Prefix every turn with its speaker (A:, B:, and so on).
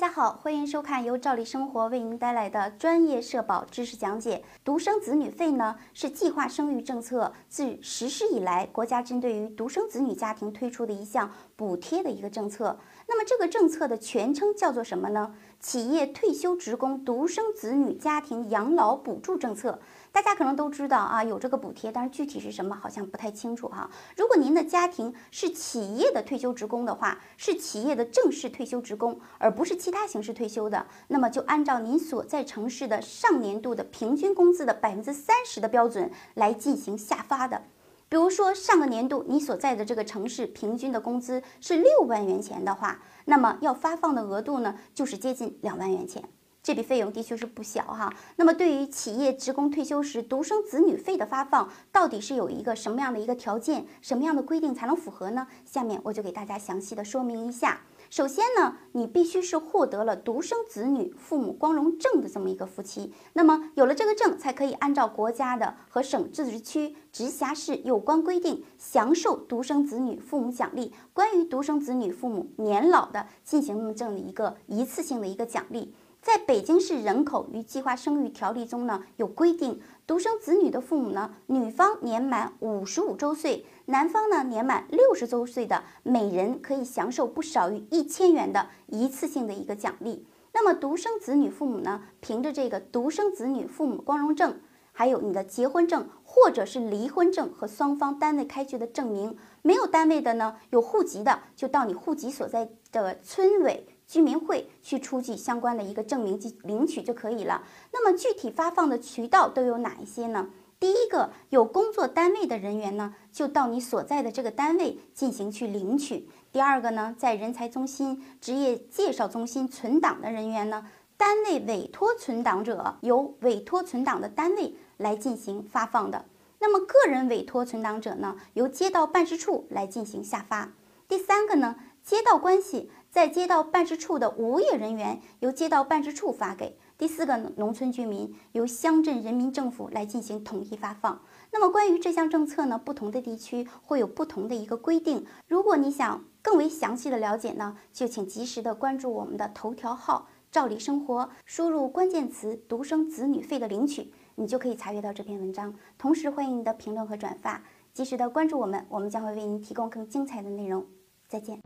A: 大家好，欢迎收看由赵丽生活为您带来的专业社保知识讲解。独生子女费呢，是计划生育政策自实施以来，国家针对于独生子女家庭推出的一项补贴的一个政策。那么这个政策的全称叫做什么呢？企业退休职工独生子女家庭养老补助政策。大家可能都知道啊，有这个补贴，但是具体是什么好像不太清楚哈。如果您的家庭是企业的退休职工的话，是企业的正式退休职工，而不是企其他形式退休的，那么就按照您所在城市的上年度的平均工资的百分之三十的标准来进行下发的。比如说上个年度你所在的这个城市平均的工资是六万元钱的话，那么要发放的额度呢就是接近两万元钱。这笔费用的确是不小哈。那么对于企业职工退休时独生子女费的发放，到底是有一个什么样的一个条件，什么样的规定才能符合呢？下面我就给大家详细的说明一下。首先呢，你必须是获得了独生子女父母光荣证的这么一个夫妻。那么有了这个证，才可以按照国家的和省、自治区、直辖市有关规定，享受独生子女父母奖励。关于独生子女父母年老的进行这么一个一次性的一个奖励。在北京市人口与计划生育条例中呢，有规定，独生子女的父母呢，女方年满五十五周岁，男方呢年满六十周岁的，每人可以享受不少于一千元的一次性的一个奖励。那么独生子女父母呢，凭着这个独生子女父母光荣证，还有你的结婚证或者是离婚证和双方单位开具的证明，没有单位的呢，有户籍的就到你户籍所在的村委。居民会去出具相关的一个证明及领取就可以了。那么具体发放的渠道都有哪一些呢？第一个，有工作单位的人员呢，就到你所在的这个单位进行去领取。第二个呢，在人才中心、职业介绍中心存档的人员呢，单位委托存档者由委托存档的单位来进行发放的。那么个人委托存档者呢，由街道办事处来进行下发。第三个呢，街道关系。在街道办事处的无业人员由街道办事处发给第四个农村居民，由乡镇人民政府来进行统一发放。那么关于这项政策呢，不同的地区会有不同的一个规定。如果你想更为详细的了解呢，就请及时的关注我们的头条号“照理生活”，输入关键词“独生子女费的领取”，你就可以查阅到这篇文章。同时欢迎你的评论和转发，及时的关注我们，我们将会为您提供更精彩的内容。再见。